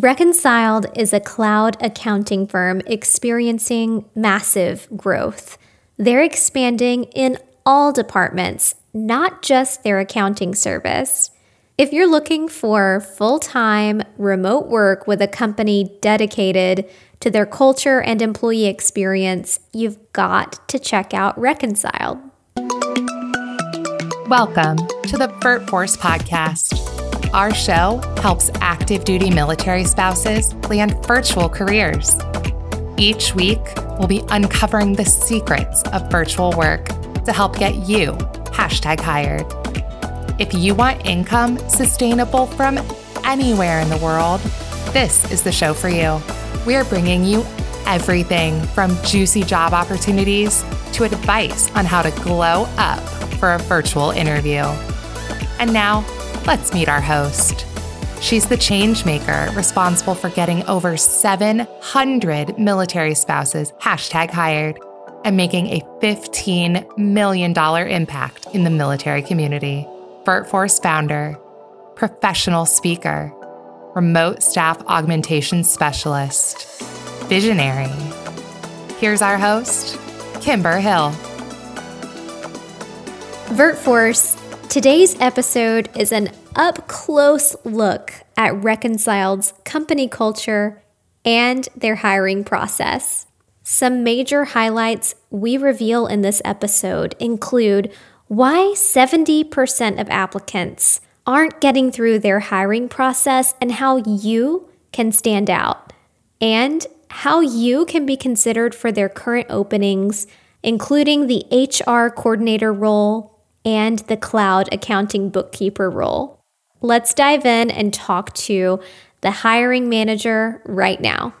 Reconciled is a cloud accounting firm experiencing massive growth. They're expanding in all departments, not just their accounting service. If you're looking for full time remote work with a company dedicated to their culture and employee experience, you've got to check out Reconciled. Welcome to the VirtForce Podcast. Our show helps active duty military spouses plan virtual careers. Each week, we'll be uncovering the secrets of virtual work to help get you hashtag hired. If you want income sustainable from anywhere in the world, this is the show for you. We are bringing you everything from juicy job opportunities to advice on how to glow up for a virtual interview. And now, let's meet our host. She's the change maker responsible for getting over 700 military spouses hashtag hired and making a $15 million impact in the military community. VirtForce founder, professional speaker, remote staff augmentation specialist, visionary. Here's our host, Kimber Hill. VirtForce, today's episode is an up close look at Reconciled's company culture and their hiring process. Some major highlights we reveal in this episode include why 70% of applicants aren't getting through their hiring process and how you can stand out, and how you can be considered for their current openings, including the HR coordinator role and the cloud accounting bookkeeper role. Let's dive in and talk to the hiring manager right now.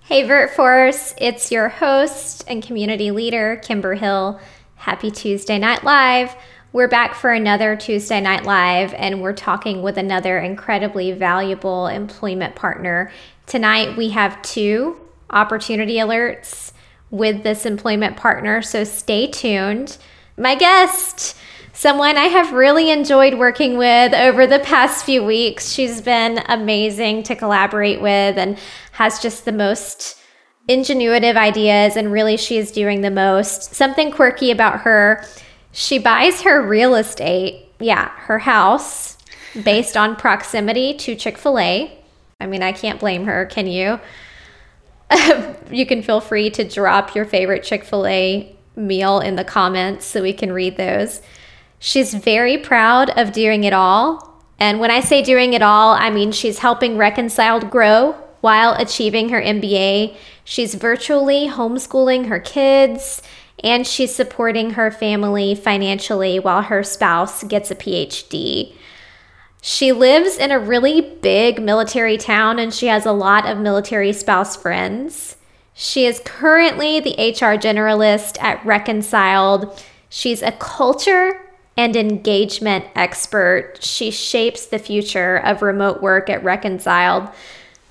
Hey, VirtForce, it's your host and community leader, Kimber Hill. Happy Tuesday Night Live. We're back for another Tuesday Night Live, and we're talking with another incredibly valuable employment partner. Tonight, we have two opportunity alerts with this employment partner, so stay tuned. My guest, someone I have really enjoyed working with over the past few weeks. She's been amazing to collaborate with and has just the most ingenuitive ideas, and really, she is doing the most. Something quirky about her she buys her real estate, yeah, her house, based on proximity to Chick fil A. I mean, I can't blame her, can you? you can feel free to drop your favorite Chick fil A meal in the comments so we can read those. She's very proud of doing it all. And when I say doing it all, I mean she's helping Reconciled grow while achieving her MBA. She's virtually homeschooling her kids and she's supporting her family financially while her spouse gets a PhD. She lives in a really big military town and she has a lot of military spouse friends. She is currently the HR generalist at Reconciled. She's a culture and engagement expert. She shapes the future of remote work at Reconciled.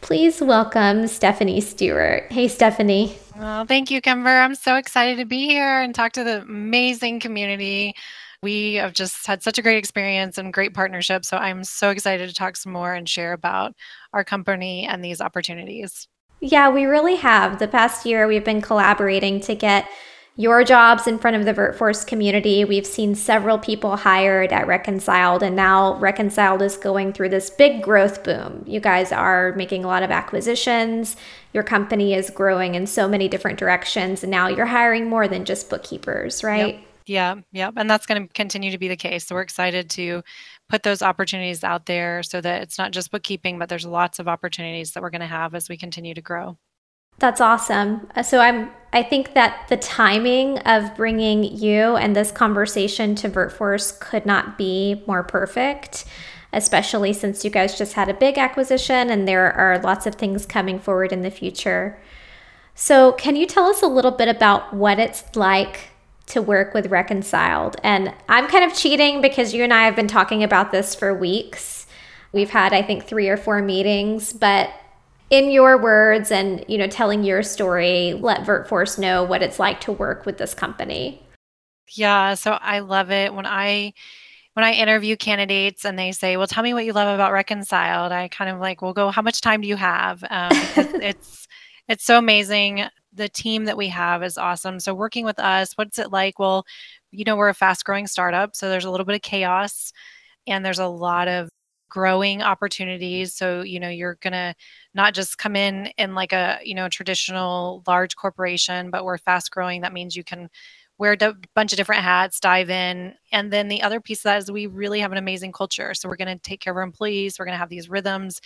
Please welcome Stephanie Stewart. Hey, Stephanie. Well, thank you, Kimber. I'm so excited to be here and talk to the amazing community. We have just had such a great experience and great partnership. So I'm so excited to talk some more and share about our company and these opportunities. Yeah, we really have. The past year, we've been collaborating to get your jobs in front of the VirtForce community. We've seen several people hired at Reconciled, and now Reconciled is going through this big growth boom. You guys are making a lot of acquisitions. Your company is growing in so many different directions, and now you're hiring more than just bookkeepers, right? Yep. Yeah, yeah. And that's going to continue to be the case. So we're excited to put those opportunities out there so that it's not just bookkeeping, but there's lots of opportunities that we're going to have as we continue to grow. That's awesome. Uh, so I'm I think that the timing of bringing you and this conversation to VirtForce could not be more perfect, especially since you guys just had a big acquisition and there are lots of things coming forward in the future. So, can you tell us a little bit about what it's like to work with Reconciled? And I'm kind of cheating because you and I have been talking about this for weeks. We've had, I think, three or four meetings, but in your words and you know telling your story let virtforce know what it's like to work with this company yeah so i love it when i when I interview candidates and they say, "Well, tell me what you love about Reconciled," I kind of like, "Well, go. How much time do you have?" Um, it's it's so amazing. The team that we have is awesome. So working with us, what's it like? Well, you know, we're a fast growing startup, so there's a little bit of chaos, and there's a lot of growing opportunities so you know you're going to not just come in in like a you know traditional large corporation but we're fast growing that means you can wear a bunch of different hats, dive in. And then the other piece of that is we really have an amazing culture. So we're going to take care of our employees. We're going to have these rhythms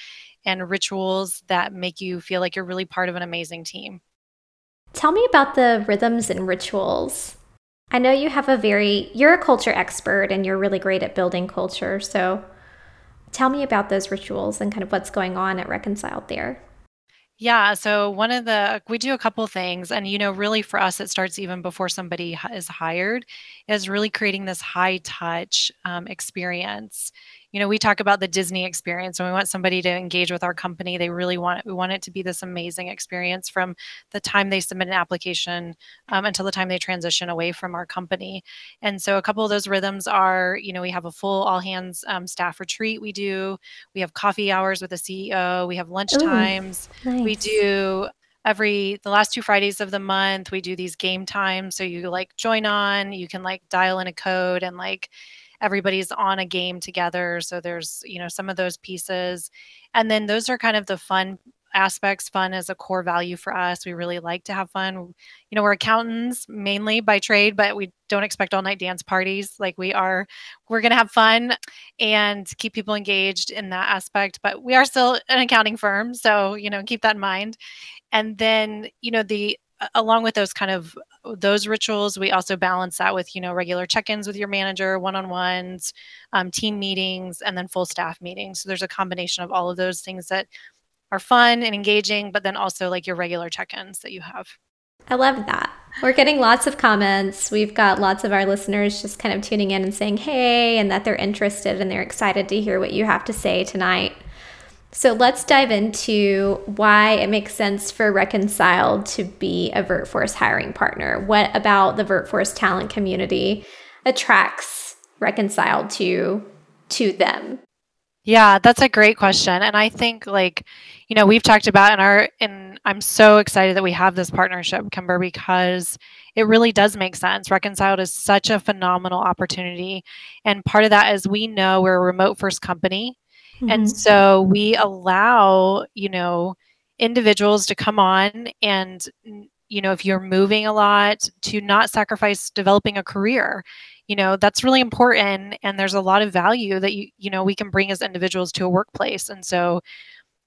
and rituals that make you feel like you're really part of an amazing team. Tell me about the rhythms and rituals. I know you have a very, you're a culture expert and you're really great at building culture. So tell me about those rituals and kind of what's going on at Reconciled there. Yeah. So one of the, we do a couple things. And, you know, really for us, it starts even before somebody is hired, is really creating this high touch um, experience you know we talk about the disney experience. When we want somebody to engage with our company they really want it we want it to be this amazing experience from the time they submit an application um, until the time they transition away from our company. And so a couple of those rhythms are you know we have a full all hands um, staff retreat we do. We have coffee hours with the ceo we have lunch times. Nice. we do every the last two fridays of the month we do these game times. So you like join on you can like dial in a code and like everybody's on a game together so there's you know some of those pieces. And then those are kind of the fun aspects fun is a core value for us. We really like to have fun. You know we're accountants mainly by trade but we don't expect all night dance parties like we are. We're going to have fun and keep people engaged in that aspect but we are still an accounting firm so you know keep that in mind. And then you know the along with those kind of those rituals we also balance that with you know regular check-ins with your manager one-on-ones um, team meetings and then full staff meetings. So there's a combination of all of those things that are fun and engaging but then also like your regular check-ins that you have. I love that. We're getting lots of comments. We've got lots of our listeners just kind of tuning in and saying hey and that they're interested and they're excited to hear what you have to say tonight so let's dive into why it makes sense for Reconciled to be a VirtForce hiring partner. What about the VirtForce talent community attracts Reconciled to to them? Yeah, that's a great question. And I think like, you know, we've talked about in our and I'm so excited that we have this partnership, Kimber, because it really does make sense. Reconciled is such a phenomenal opportunity. And part of that is we know we're a remote first company Mm-hmm. And so we allow, you know, individuals to come on and you know if you're moving a lot to not sacrifice developing a career you know that's really important and there's a lot of value that you you know we can bring as individuals to a workplace and so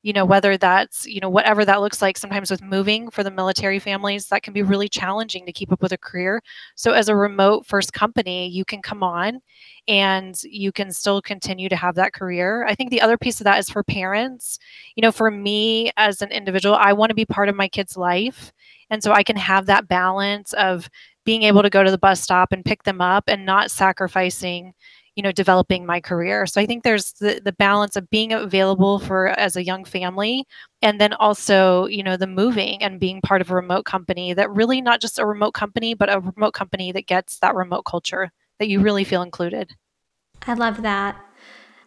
you know whether that's you know whatever that looks like sometimes with moving for the military families that can be really challenging to keep up with a career. So as a remote first company you can come on and you can still continue to have that career. I think the other piece of that is for parents. You know for me as an individual i want to be part of my kid's life. And so i can have that balance of being able to go to the bus stop and pick them up and not sacrificing you know developing my career so i think there's the, the balance of being available for as a young family and then also you know the moving and being part of a remote company that really not just a remote company but a remote company that gets that remote culture that you really feel included i love that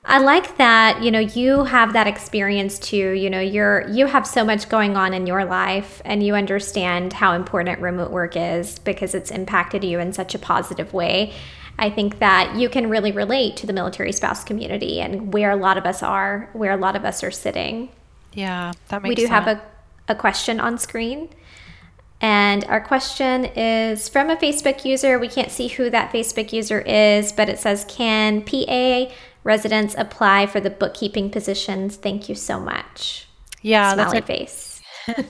I like that, you know, you have that experience too. You know, you're you have so much going on in your life and you understand how important remote work is because it's impacted you in such a positive way. I think that you can really relate to the military spouse community and where a lot of us are, where a lot of us are sitting. Yeah, that makes We do sense. have a, a question on screen. And our question is from a Facebook user. We can't see who that Facebook user is, but it says Can PA residents apply for the bookkeeping positions? Thank you so much. Yeah, Smiley that's a face.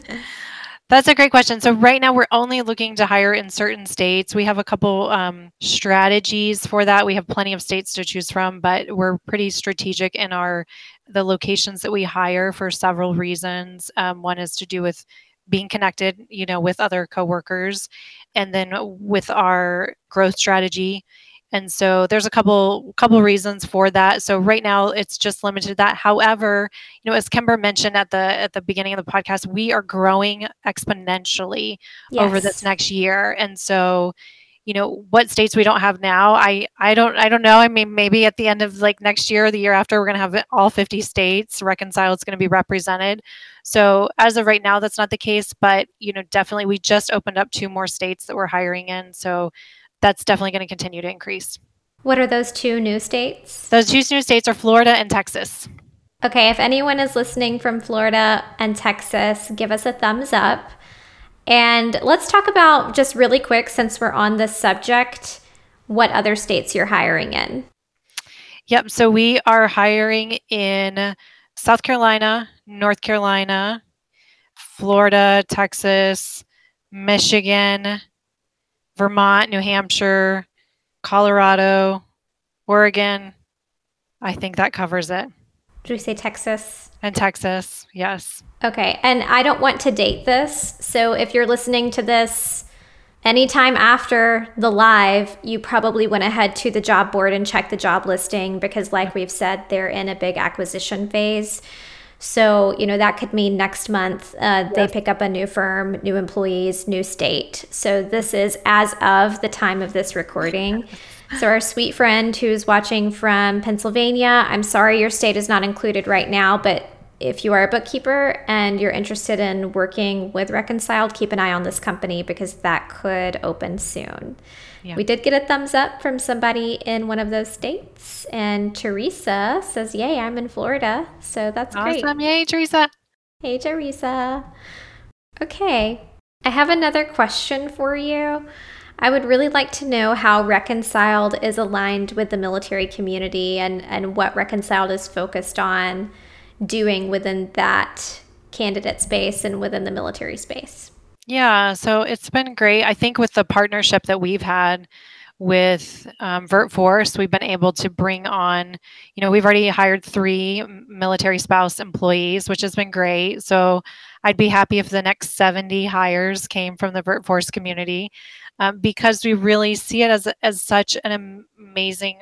That's a great question. So right now we're only looking to hire in certain states. We have a couple um, strategies for that. We have plenty of states to choose from, but we're pretty strategic in our the locations that we hire for several reasons. Um, one is to do with being connected, you know, with other coworkers, and then with our growth strategy and so there's a couple couple reasons for that. So right now it's just limited to that. However you know as kimber mentioned at the at the beginning of the podcast we are growing exponentially yes. over this next year. And so you know what states we don't have now i i don't i don't know. I mean maybe at the end of like next year or the year after we're going to have all 50 states reconciled. It's going to be represented. So as of right now that's not the case but you know definitely we just opened up two more states that we're hiring in. So that's definitely going to continue to increase what are those two new states those two new states are florida and texas okay if anyone is listening from florida and texas give us a thumbs up and let's talk about just really quick, since we're on this subject, what other states you're hiring in. Yep. So we are hiring in South Carolina, North Carolina, Florida, Texas, Michigan, Vermont, New Hampshire, Colorado, Oregon. I think that covers it. Did we say Texas? And Texas, yes. Okay. And I don't want to date this. So if you're listening to this anytime after the live, you probably went ahead to the job board and checked the job listing because, like we've said, they're in a big acquisition phase. So, you know, that could mean next month uh, they pick up a new firm, new employees, new state. So, this is as of the time of this recording. So, our sweet friend who's watching from Pennsylvania, I'm sorry your state is not included right now, but if you are a bookkeeper and you're interested in working with Reconciled, keep an eye on this company because that could open soon. Yeah. We did get a thumbs up from somebody in one of those states, and Teresa says, Yay, I'm in Florida. So that's awesome. great. Awesome. Yay, Teresa. Hey, Teresa. Okay. I have another question for you. I would really like to know how Reconciled is aligned with the military community and, and what Reconciled is focused on doing within that candidate space and within the military space? Yeah, so it's been great. I think with the partnership that we've had with um, VirtForce, we've been able to bring on, you know, we've already hired three military spouse employees, which has been great. So I'd be happy if the next 70 hires came from the VirtForce community um, because we really see it as, as such an amazing,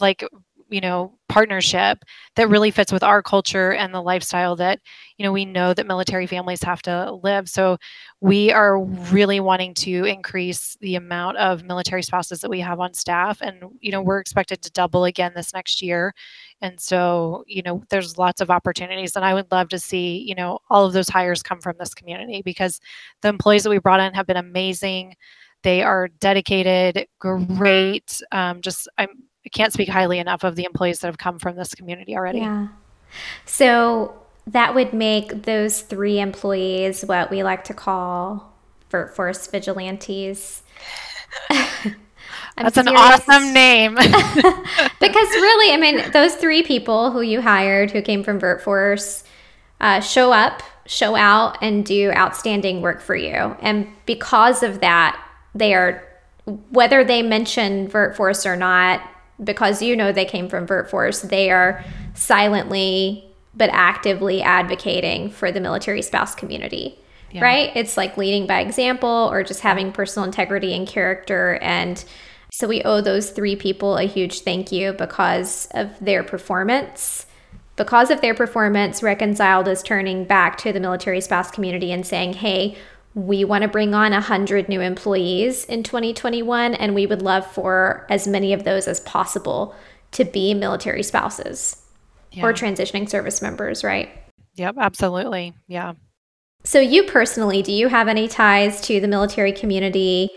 like, you know partnership that really fits with our culture and the lifestyle that you know we know that military families have to live. So we are really wanting to increase the amount of military spouses that we have on staff and you know we're expected to double again this next year. And so you know there's lots of opportunities and i would love to see you know all of those hires come from this community because the employees that we brought in have been amazing. They are dedicated great um, just i'm I can't speak highly enough of the employees that have come from this community already. Yeah. So that would make those three employees what we like to call Force vigilantes. That's serious. an awesome name. because really, I mean, those three people who you hired who came from VirtForce uh, show up, show out, and do outstanding work for you. And because of that, they are, whether they mention VirtForce or not, because you know they came from VirtForce, they are silently but actively advocating for the military spouse community. Yeah. Right? It's like leading by example or just having personal integrity and character. And so we owe those three people a huge thank you because of their performance. Because of their performance, Reconciled is turning back to the military spouse community and saying, hey, we want to bring on 100 new employees in 2021, and we would love for as many of those as possible to be military spouses yeah. or transitioning service members, right? Yep, absolutely. Yeah. So, you personally, do you have any ties to the military community?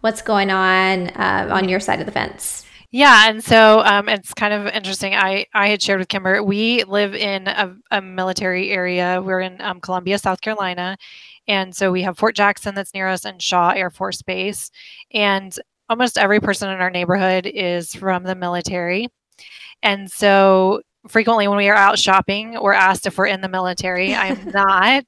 What's going on uh, on your side of the fence? Yeah, and so um, it's kind of interesting. I, I had shared with Kimber, we live in a, a military area. We're in um, Columbia, South Carolina, and so we have Fort Jackson that's near us and Shaw Air Force Base. And almost every person in our neighborhood is from the military. And so frequently when we are out shopping, we're asked if we're in the military. I'm not.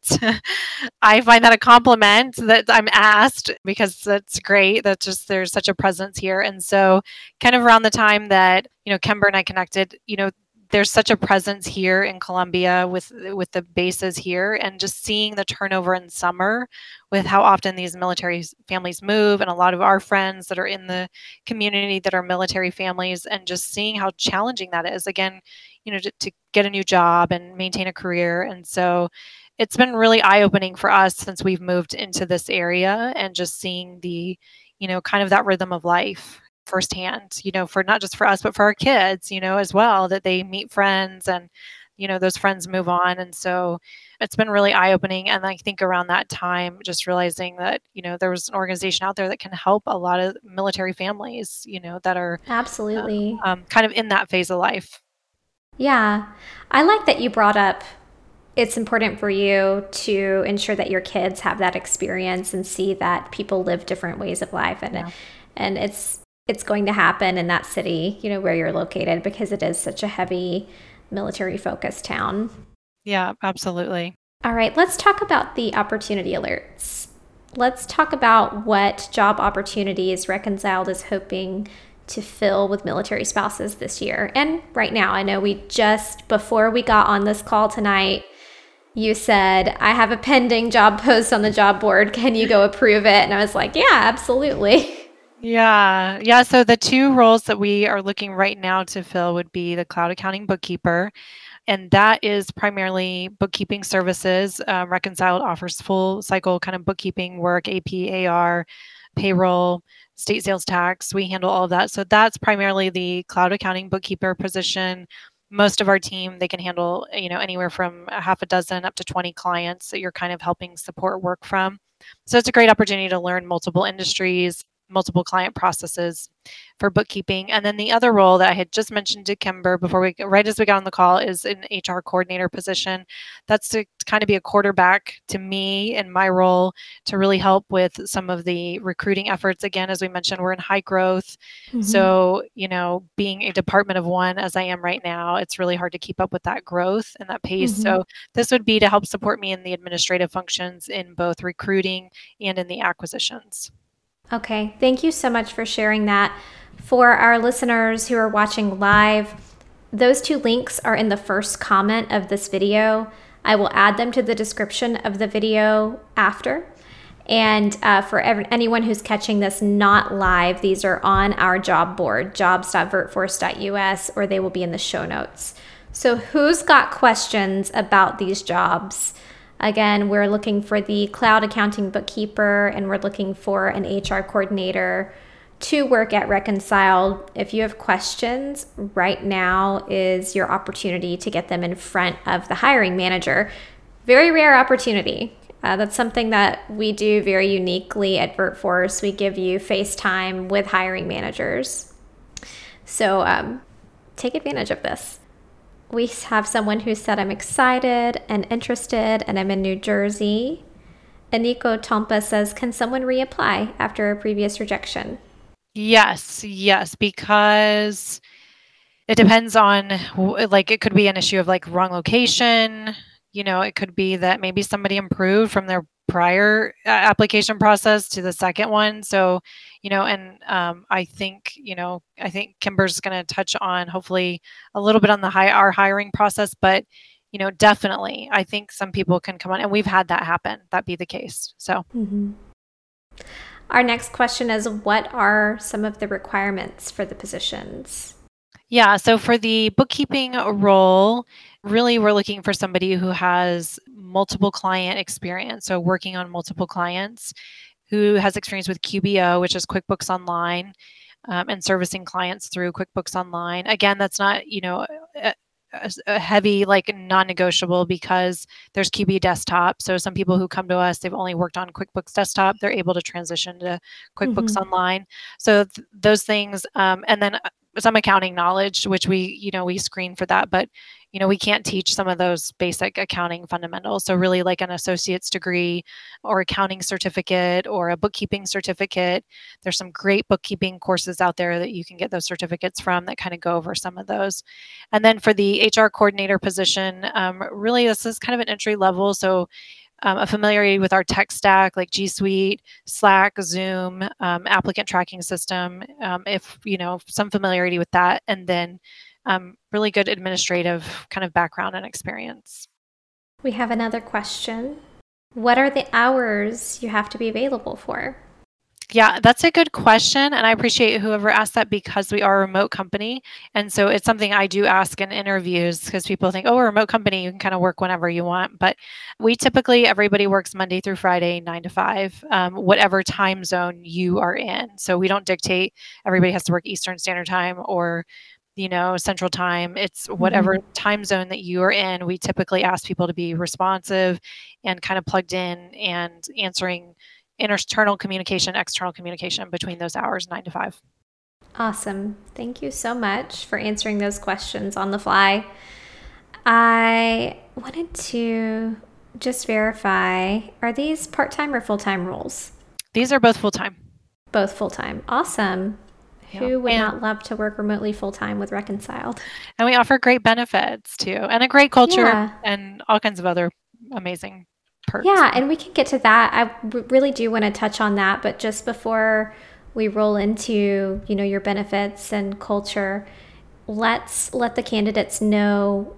I find that a compliment that I'm asked because that's great. That just there's such a presence here. And so kind of around the time that, you know, Kimber and I connected, you know, there's such a presence here in Columbia with with the bases here and just seeing the turnover in summer with how often these military families move and a lot of our friends that are in the community that are military families and just seeing how challenging that is again you know to, to get a new job and maintain a career. And so it's been really eye-opening for us since we've moved into this area and just seeing the you know, kind of that rhythm of life firsthand, you know, for not just for us, but for our kids, you know, as well, that they meet friends and, you know, those friends move on. And so it's been really eye opening. And I think around that time, just realizing that, you know, there was an organization out there that can help a lot of military families, you know, that are absolutely uh, um, kind of in that phase of life. Yeah. I like that you brought up it's important for you to ensure that your kids have that experience and see that people live different ways of life and yeah. and it's it's going to happen in that city, you know, where you're located because it is such a heavy military focused town. Yeah, absolutely. All right, let's talk about the opportunity alerts. Let's talk about what job opportunities Reconciled is hoping to fill with military spouses this year. And right now, I know we just, before we got on this call tonight, you said, I have a pending job post on the job board. Can you go approve it? And I was like, yeah, absolutely. Yeah. Yeah. So the two roles that we are looking right now to fill would be the cloud accounting bookkeeper. And that is primarily bookkeeping services. Um, Reconciled offers full cycle kind of bookkeeping work, AP, AR, payroll, state sales tax. We handle all of that. So that's primarily the cloud accounting bookkeeper position. Most of our team, they can handle, you know, anywhere from a half a dozen up to 20 clients that you're kind of helping support work from. So it's a great opportunity to learn multiple industries, multiple client processes for bookkeeping. And then the other role that I had just mentioned to Kimber before we, right as we got on the call, is an HR coordinator position. That's to kind of be a quarterback to me and my role to really help with some of the recruiting efforts. Again, as we mentioned, we're in high growth. Mm-hmm. So, you know, being a department of one as I am right now, it's really hard to keep up with that growth and that pace. Mm-hmm. So, this would be to help support me in the administrative functions in both recruiting and in the acquisitions. Okay, thank you so much for sharing that. For our listeners who are watching live, those two links are in the first comment of this video. I will add them to the description of the video after. And uh, for anyone who's catching this not live, these are on our job board, jobs.vertforce.us, or they will be in the show notes. So, who's got questions about these jobs? Again, we're looking for the cloud accounting bookkeeper and we're looking for an HR coordinator to work at Reconciled. If you have questions, right now is your opportunity to get them in front of the hiring manager. Very rare opportunity. Uh, that's something that we do very uniquely at VirtForce. We give you FaceTime with hiring managers. So um, take advantage of this we have someone who said, I'm excited and interested, and I'm in New Jersey. Aniko Tompa says, Can someone reapply after a previous rejection? Yes, yes, because it depends on, like, it could be an issue of like wrong location. You know, it could be that maybe somebody improved from their prior uh, application process to the second one. So, you know, and um, I think, you know, I think Kimber's going to touch on hopefully a little bit on the high our hiring process, but you know, definitely, I think some people can come on, and we've had that happen. That be the case. So. Mm-hmm. Our next question is What are some of the requirements for the positions? Yeah, so for the bookkeeping role, really we're looking for somebody who has multiple client experience, so working on multiple clients, who has experience with QBO, which is QuickBooks Online, um, and servicing clients through QuickBooks Online. Again, that's not, you know, a, a heavy like non-negotiable because there's QB desktop. So some people who come to us, they've only worked on QuickBooks desktop. They're able to transition to QuickBooks mm-hmm. Online. So th- those things, um, and then uh, some accounting knowledge, which we, you know, we screen for that, but you know, we can't teach some of those basic accounting fundamentals. So really like an associate's degree or accounting certificate or a bookkeeping certificate. There's some great bookkeeping courses out there that you can get those certificates from that kind of go over some of those. And then for the HR coordinator position, um, really this is kind of an entry level. So um, a familiarity with our tech stack like G Suite, Slack, Zoom, um, applicant tracking system. Um, if you know some familiarity with that, and then um, really good administrative kind of background and experience. We have another question. What are the hours you have to be available for? Yeah, that's a good question. And I appreciate whoever asked that because we are a remote company. And so it's something I do ask in interviews because people think, oh, we're a remote company. You can kind of work whenever you want. But we typically, everybody works Monday through Friday, nine to five, um, whatever time zone you are in. So we don't dictate everybody has to work Eastern Standard Time or you know central time it's whatever mm-hmm. time zone that you are in we typically ask people to be responsive and kind of plugged in and answering internal communication, external communication between those hours, nine to five. Awesome. Thank you so much for answering those questions on the fly. I wanted to just verify are these part time or full time roles? These are both full time. Both full time. Awesome. Who would and, not love to work remotely full time with Reconciled? And we offer great benefits too, and a great culture, yeah. and all kinds of other amazing perks. Yeah, and we can get to that. I really do want to touch on that, but just before we roll into, you know, your benefits and culture, let's let the candidates know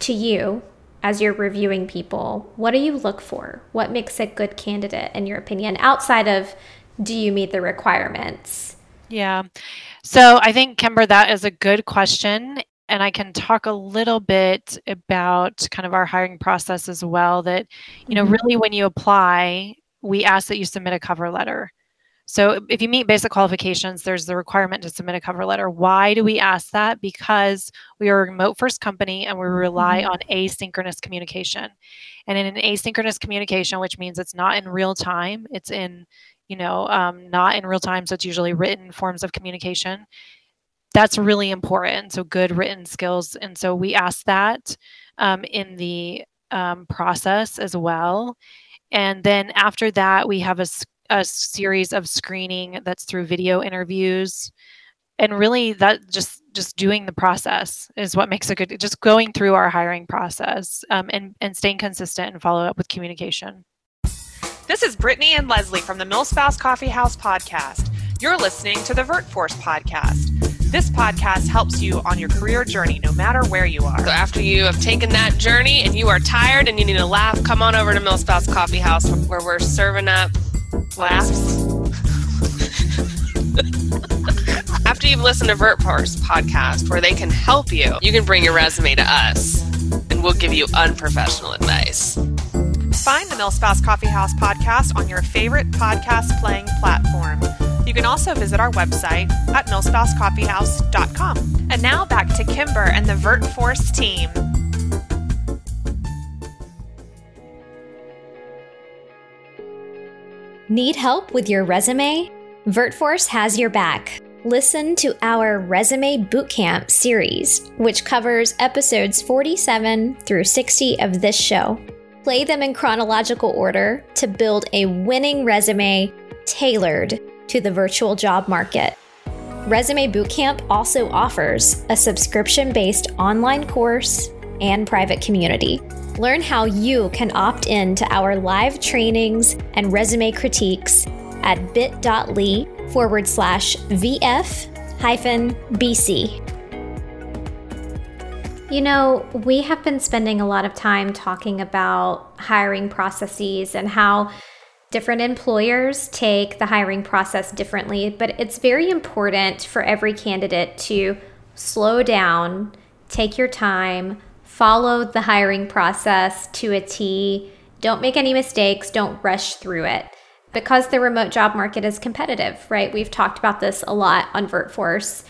to you as you're reviewing people, what do you look for? What makes a good candidate in your opinion outside of do you meet the requirements? Yeah. So I think, Kimber, that is a good question and I can talk a little bit about kind of our hiring process as well. That, you know, mm-hmm. really when you apply, we ask that you submit a cover letter. So if you meet basic qualifications, there's the requirement to submit a cover letter. Why do we ask that? Because we are a remote first company and we rely mm-hmm. on asynchronous communication. And in an asynchronous communication, which means it's not in real time, it's in, you know, um, not in real time. So it's usually written forms of communication that's really important. So good written skills, and so we ask that um, in the um, process as well. And then after that, we have a, a series of screening that's through video interviews, and really that just just doing the process is what makes a good. Just going through our hiring process um, and and staying consistent and follow up with communication. This is Brittany and Leslie from the Milspouse Coffee House podcast. You're listening to the VirtForce podcast. This podcast helps you on your career journey, no matter where you are. So after you have taken that journey and you are tired and you need a laugh, come on over to Milspouse Coffee House where we're serving up laughs. after you've listened to VirtForce podcast, where they can help you, you can bring your resume to us, and we'll give you unprofessional advice. Find the Milspouse Coffee House podcast on your favorite podcast playing platform. You can also visit our website at milspousecoffeehouse.com. And now back to Kimber and the VirtForce team. Need help with your resume? VirtForce has your back. Listen to our Resume Bootcamp series, which covers episodes 47 through 60 of this show. Play them in chronological order to build a winning resume tailored to the virtual job market. Resume Bootcamp also offers a subscription based online course and private community. Learn how you can opt in to our live trainings and resume critiques at bit.ly forward slash VF hyphen BC. You know, we have been spending a lot of time talking about hiring processes and how Different employers take the hiring process differently, but it's very important for every candidate to slow down, take your time, follow the hiring process to a T. Don't make any mistakes, don't rush through it. Because the remote job market is competitive, right? We've talked about this a lot on VirtForce.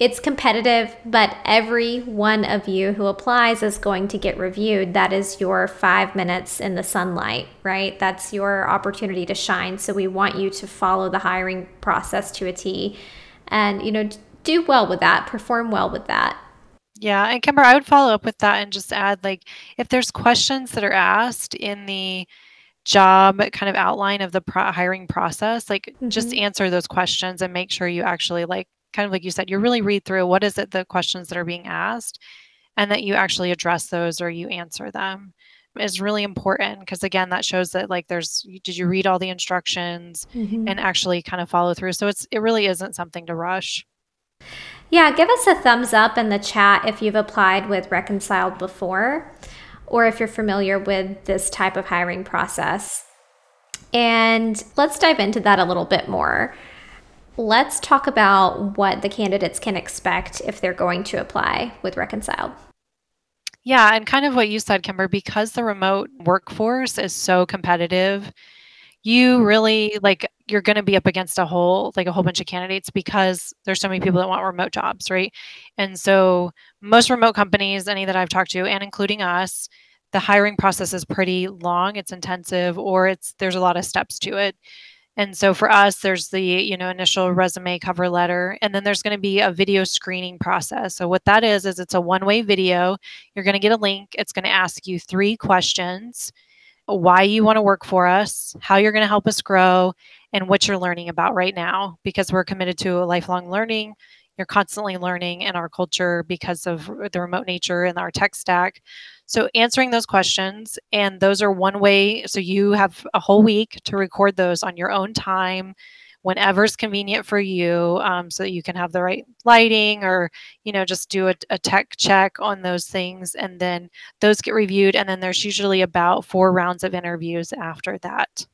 It's competitive, but every one of you who applies is going to get reviewed. That is your five minutes in the sunlight, right? That's your opportunity to shine. So we want you to follow the hiring process to a T and, you know, do well with that, perform well with that. Yeah, and Kimber, I would follow up with that and just add like if there's questions that are asked in the job kind of outline of the pro- hiring process, like mm-hmm. just answer those questions and make sure you actually like kind of like you said, you really read through what is it the questions that are being asked and that you actually address those or you answer them is really important because again that shows that like there's did you read all the instructions mm-hmm. and actually kind of follow through so it's it really isn't something to rush yeah give us a thumbs up in the chat if you've applied with reconciled before or if you're familiar with this type of hiring process And let's dive into that a little bit more. Let's talk about what the candidates can expect if they're going to apply with Reconciled. Yeah, and kind of what you said, Kimber, because the remote workforce is so competitive, you really like you're going to be up against a whole like a whole bunch of candidates because there's so many people that want remote jobs, right? And so most remote companies, any that I've talked to, and including us, the hiring process is pretty long, it's intensive, or it's there's a lot of steps to it. And so for us, there's the you know initial resume cover letter, and then there's going to be a video screening process. So what that is is it's a one-way video. You're going to get a link. It's going to ask you three questions: why you want to work for us, how you're going to help us grow, and what you're learning about right now. Because we're committed to lifelong learning. You're constantly learning in our culture because of the remote nature and our tech stack. So, answering those questions, and those are one way. So, you have a whole week to record those on your own time, whenever's convenient for you, um, so that you can have the right lighting or, you know, just do a, a tech check on those things. And then those get reviewed. And then there's usually about four rounds of interviews after that.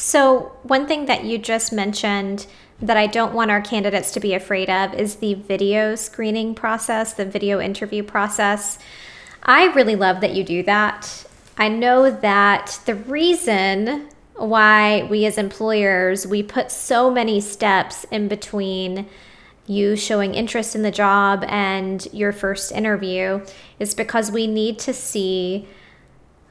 So, one thing that you just mentioned that I don't want our candidates to be afraid of is the video screening process, the video interview process. I really love that you do that. I know that the reason why we as employers we put so many steps in between you showing interest in the job and your first interview is because we need to see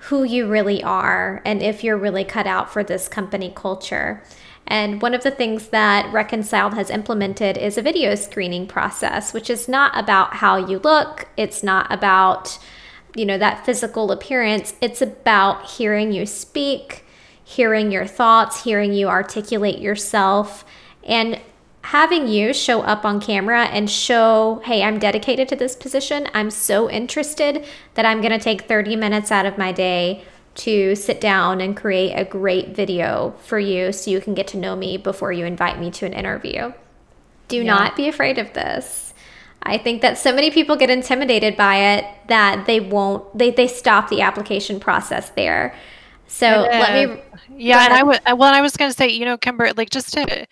who you really are and if you're really cut out for this company culture. And one of the things that Reconciled has implemented is a video screening process, which is not about how you look, it's not about you know, that physical appearance. It's about hearing you speak, hearing your thoughts, hearing you articulate yourself, and having you show up on camera and show, hey, I'm dedicated to this position. I'm so interested that I'm going to take 30 minutes out of my day to sit down and create a great video for you so you can get to know me before you invite me to an interview. Do yeah. not be afraid of this. I think that so many people get intimidated by it that they won't they they stop the application process there. So let me Yeah, and I would well I was going to say, you know, Kimber, like just to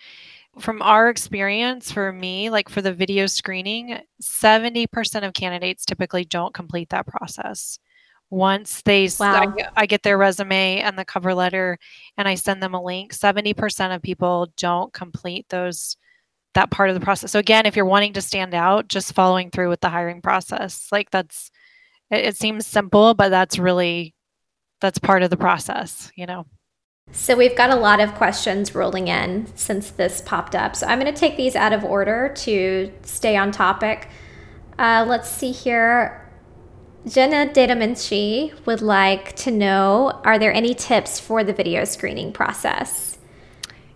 from our experience for me, like for the video screening, 70% of candidates typically don't complete that process. Once they wow. I, I get their resume and the cover letter and I send them a link, 70% of people don't complete those that part of the process. So again, if you're wanting to stand out, just following through with the hiring process. Like that's it, it seems simple, but that's really that's part of the process, you know. So we've got a lot of questions rolling in since this popped up. So I'm going to take these out of order to stay on topic. Uh, let's see here. Jenna Dataminci would like to know Are there any tips for the video screening process?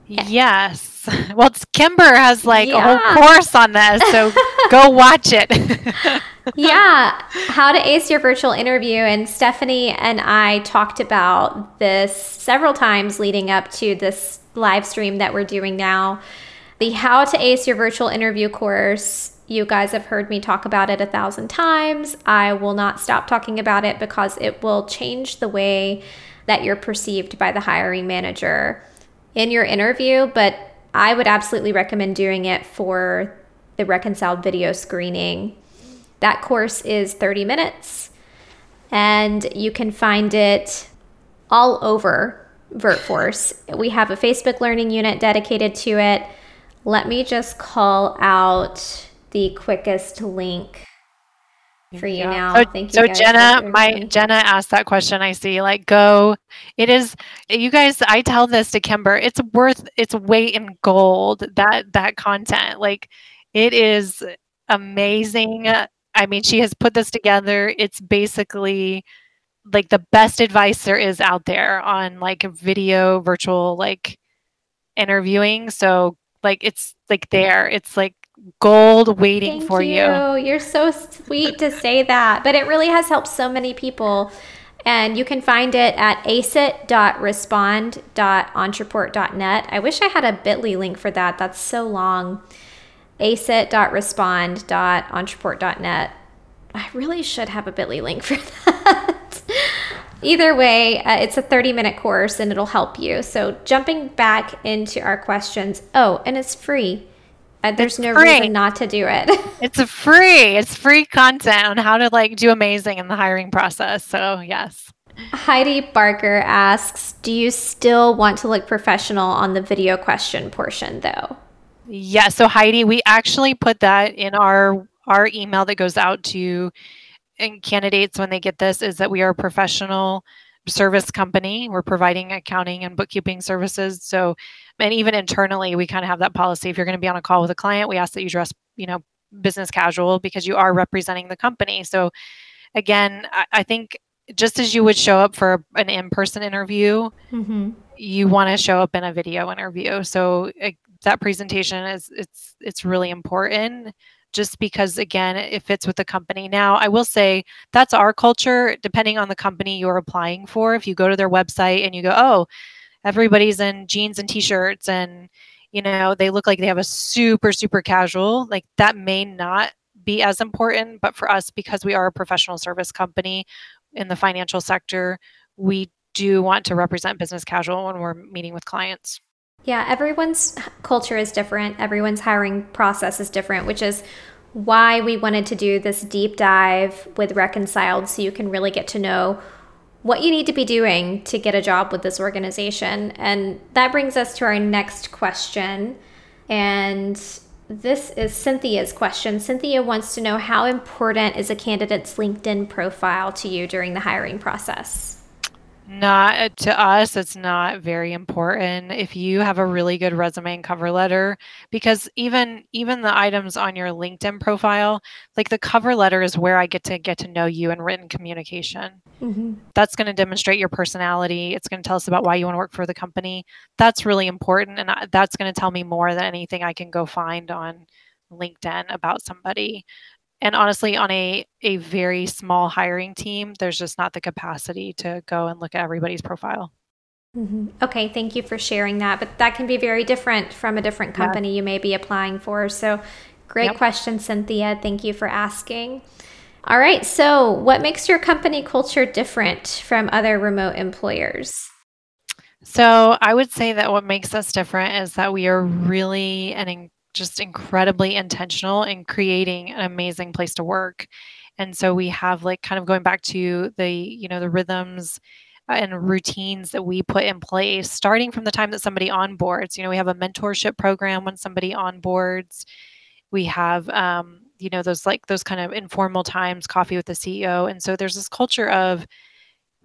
Yes. Well, it's Kimber has like yeah. a whole course on this, so go watch it. yeah, how to ace your virtual interview. And Stephanie and I talked about this several times leading up to this live stream that we're doing now. The How to Ace Your Virtual Interview course. You guys have heard me talk about it a thousand times. I will not stop talking about it because it will change the way that you're perceived by the hiring manager in your interview, but I would absolutely recommend doing it for the reconciled video screening. That course is 30 minutes and you can find it all over VirtForce. We have a Facebook learning unit dedicated to it. Let me just call out the quickest link for you yeah. now. So, Thank you. So Jenna, my Jenna asked that question. I see. Like, go. It is. You guys. I tell this to Kimber. It's worth its weight in gold. That that content. Like, it is amazing. I mean, she has put this together. It's basically like the best advice there is out there on like video virtual like interviewing. So like it's like there. It's like gold waiting Thank for you. you. You're so sweet to say that. But it really has helped so many people. And you can find it at aceit.respond.ontraport.net. I wish I had a bit.ly link for that. That's so long. aceit.respond.ontraport.net. I really should have a bit.ly link for that. Either way, uh, it's a 30 minute course and it'll help you. So, jumping back into our questions. Oh, and it's free. Uh, there's It's no free. reason not to do it. It's free. It's free content on how to like do amazing in the hiring process. So yes. Heidi Barker asks Do you still want to look professional on the video question portion, though? Yeah. So Heidi, we actually put that in our our email that goes out to and candidates when they get this is that we are professional service company. We're providing accounting and bookkeeping services. So and even internally we kind of have that policy. If you're going to be on a call with a client, we ask that you dress, you know, business casual because you are representing the company. So again, I, I think just as you would show up for an in-person interview, Mm-hmm. you want to show up in a video interview. So uh, that presentation is it's it's really important just because again it fits with the company. Now, I will say that's our culture depending on the company you're applying for. If you go to their website and you go, "Oh, everybody's in jeans and t-shirts and you know, they look like they have a super super casual," like that may not be as important, but for us because we are a professional service company in the financial sector, we do want to represent business casual when we're meeting with clients. Yeah, everyone's culture is different. Everyone's hiring process is different, which is why we wanted to do this deep dive with Reconciled so you can really get to know what you need to be doing to get a job with this organization. And that brings us to our next question. And this is Cynthia's question. Cynthia wants to know how important is a candidate's LinkedIn profile to you during the hiring process? Not uh, to us, it's not very important if you have a really good resume and cover letter because even even the items on your LinkedIn profile, like the cover letter is where I get to get to know you in written communication. Mm-hmm. That's going to demonstrate your personality. It's going to tell us about why you want to work for the company. That's really important and that's going to tell me more than anything I can go find on LinkedIn about somebody. And honestly, on a, a very small hiring team, there's just not the capacity to go and look at everybody's profile. Mm-hmm. Okay, thank you for sharing that. But that can be very different from a different Yeah. company you may be applying for. So, great Yep. question, Cynthia. Thank you for asking. All right, so what makes your company culture different from other remote employers? So I would say that what makes us different is that we are really an just incredibly intentional in creating an amazing place to work. And so we have like kind of going back to the, you know, the rhythms uh, and routines that we put in place starting from the time that somebody onboards. You know, we have a mentorship program when somebody onboards. We have um, you know, those like those kind of informal times, coffee with the CEO. And so there's this culture of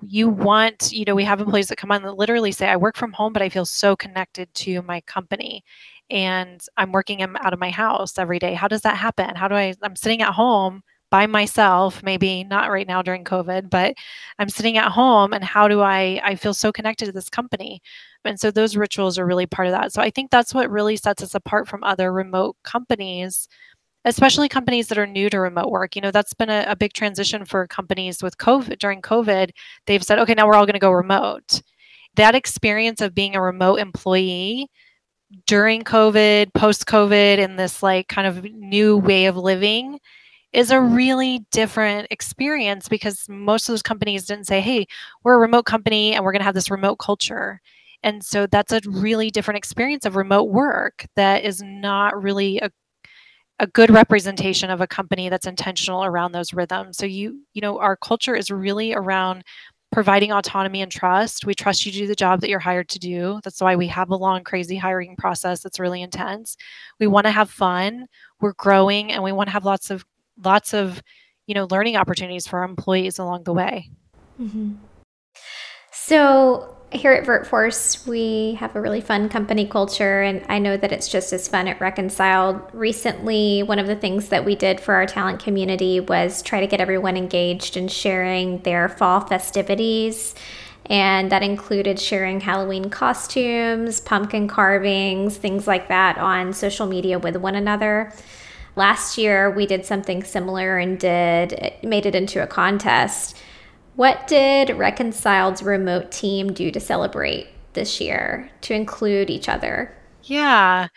you want, you know, we have employees that come on that literally say, I work from home, but I feel so connected to my company and I'm working out of my house every day. How does that happen? How do I, I'm sitting at home by myself, maybe not right now during COVID, but I'm sitting at home and how do I, I feel so connected to this company. And so those rituals are really part of that. So I think that's what really sets us apart from other remote companies especially companies that are new to remote work. You know, that's been a, a big transition for companies with COVID during COVID. They've said, okay, now we're all going to go remote. That experience of being a remote employee during COVID, post COVID, and this like kind of new way of living is a really different experience because most of those companies didn't say, hey, we're a remote company and we're going to have this remote culture. And so that's a really different experience of remote work that is not really a a good representation of a company that's intentional around those rhythms. So you you know our culture is really around providing autonomy and trust. We trust you to do the job that you're hired to do. That's why we have a long crazy hiring process that's really intense. We want to have fun. We're growing and we want to have lots of lots of you know learning opportunities for our employees along the way. Mm-hmm. So, here at VirtForce, we have a really fun company culture, and I know that it's just as fun at Reconciled. Recently, one of the things that we did for our talent community was try to get everyone engaged in sharing their fall festivities. And that included sharing Halloween costumes, pumpkin carvings, things like that on social media with one another. Last year, we did something similar and did made it into a contest. What did Reconciled's remote team do to celebrate this year to include each other? Yeah.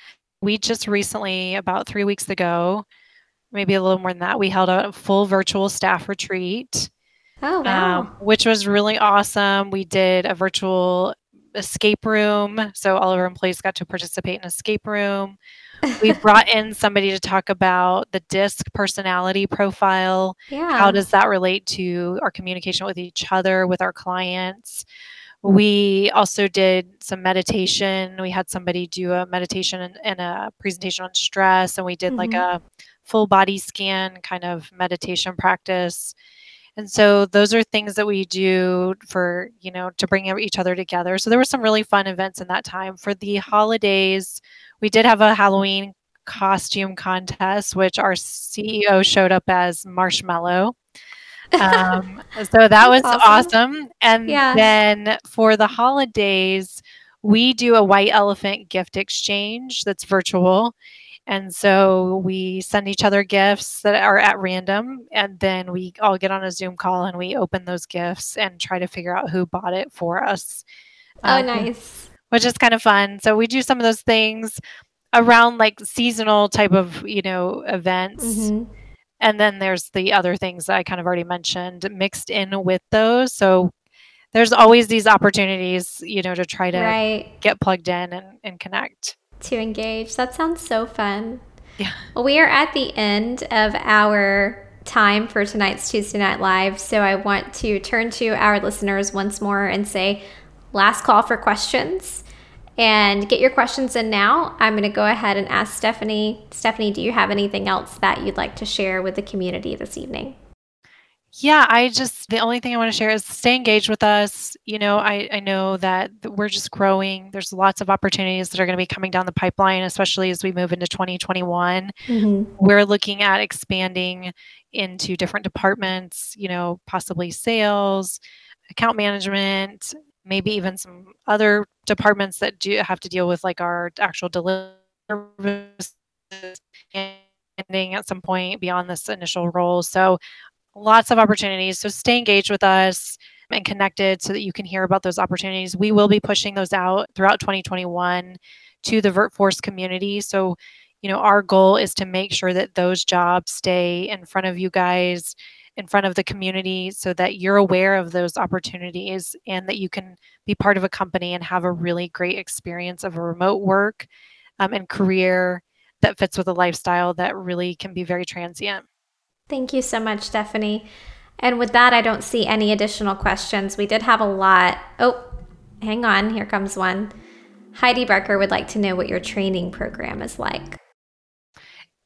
We just recently, about three weeks ago, maybe a little more than that, we held a full virtual staff retreat. Oh, wow. um, which was really awesome. We did a virtual escape room. So all of our employees got to participate in escape room. We brought in somebody to talk about the DISC personality profile. yeah. How does that relate to our communication with each other, with our clients? We also did some meditation. We had somebody do a meditation and, and a presentation on stress, and we did like Mhm. a full body scan kind of meditation practice. And so those are things that we do for, you know, to bring each other together. So there were some really fun events in that time. For the holidays, we did have a Halloween costume contest, which our CEO showed up as Marshmallow. Um, so that was awesome. awesome. And Yeah. then for the holidays, we do a white elephant gift exchange that's virtual. And so we send each other gifts that are at random, and then we all get on a Zoom call and we open those gifts and try to figure out who bought it for us. oh, Um, nice. Which is kind of fun. So we do some of those things around like seasonal type of, you know, events. Mhm. And then there's the other things that I kind of already mentioned mixed in with those. So there's always these opportunities, you know, to try to Right. get plugged in and, and connect. To engage. That sounds so fun. Yeah. Well, we are at the end of our time for tonight's Tuesday Night Live. So I want to turn to our listeners once more and say, last call for questions. And get your questions in now. I'm going to go ahead and ask Stephanie. Stephanie, do you have anything else that you'd like to share with the community this evening? Yeah, I just the only thing I want to share is stay engaged with us. You know, I, I know that we're just growing. There's lots of opportunities that are going to be coming down the pipeline, especially as we move into 2021. Mm-hmm. We're looking at expanding into different departments, you know, possibly sales, account management, maybe even some other departments that do have to deal with like our actual delivery ending at some point beyond this initial role. So lots of opportunities. So stay engaged with us and connected so that you can hear about those opportunities. We will be pushing those out throughout 2021 to the VirtForce community. So, you know, our goal is to make sure that those jobs stay in front of you guys, in front of the community, so that you're aware of those opportunities and that you can be part of a company and have a really great experience of a remote work um, and career that fits with a lifestyle that really can be very transient. Thank you so much, Stephanie. And with that, I don't see any additional questions. We did have a lot. Oh, hang on. Here comes one. Heidi Barker would like to know what your training program is like.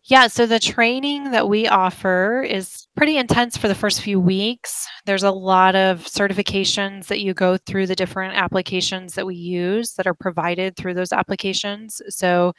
Yeah, so the training that we offer is pretty intense for the first few weeks. There's a lot of certifications that you go through the different applications that we use that are provided through those applications. So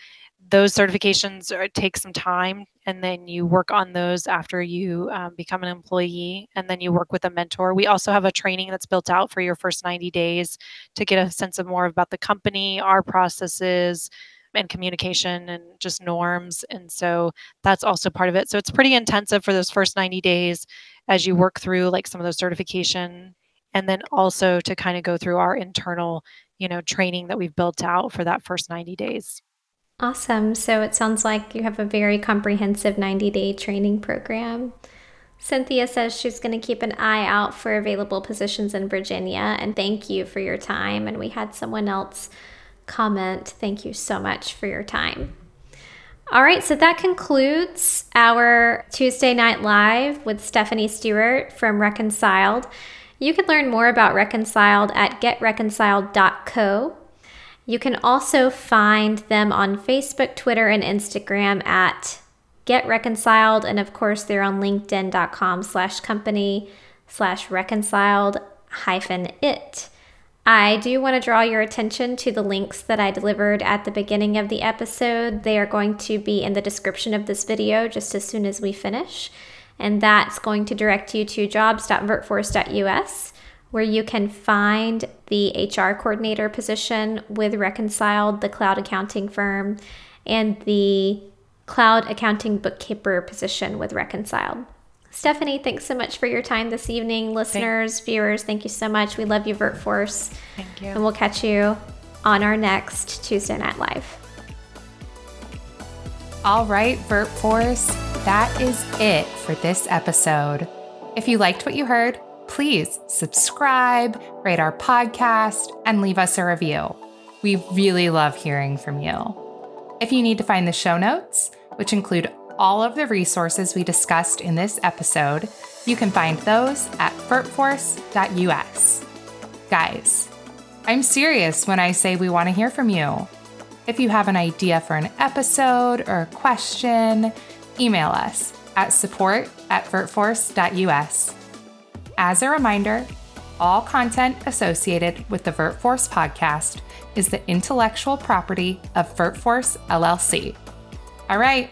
those certifications are, take some time and then you work on those after you um, become an employee and then you work with a mentor we also have a training that's built out for your first 90 days to get a sense of more about the company our processes and communication and just norms and so that's also part of it so it's pretty intensive for those first 90 days as you work through like some of those certification and then also to kind of go through our internal you know training that we've built out for that first 90 days Awesome. So it sounds like you have a very comprehensive 90 day training program. Cynthia says she's going to keep an eye out for available positions in Virginia. And thank you for your time. And we had someone else comment. Thank you so much for your time. All right, so that concludes our Tuesday Night Live with Stephanie Stewart from Reconciled. You can learn more about Reconciled at getreconciled.co. You can also find them on Facebook, Twitter, and Instagram at Get Reconciled, and of course they're on LinkedIn.com slash company slash reconciled hyphen it. I do want to draw your attention to the links that I delivered at the beginning of the episode. They are going to be in the description of this video just as soon as we finish. And that's going to direct you to jobs.virtforce.us where you can find the HR coordinator position with Reconciled, the cloud accounting firm, and the cloud accounting bookkeeper position with Reconciled. Stephanie, thanks so much for your time this evening. Listeners, thank- viewers, thank you so much. We love you, VirtForce. Thank you. And we'll catch you on our next Tuesday Night Live. All right, VirtForce, that is it for this episode. If you liked what you heard, please subscribe, rate our podcast, and leave us a review. We really love hearing from you. If you need to find the show notes, which include all of the resources we discussed in this episode, you can find those at virtforce.us. Guys, I'm serious when I say we want to hear from you. If you have an idea for an episode or a question, email us at support at virtforce.us. As a reminder, all content associated with the VirtForce podcast is the intellectual property of VirtForce LLC. All right,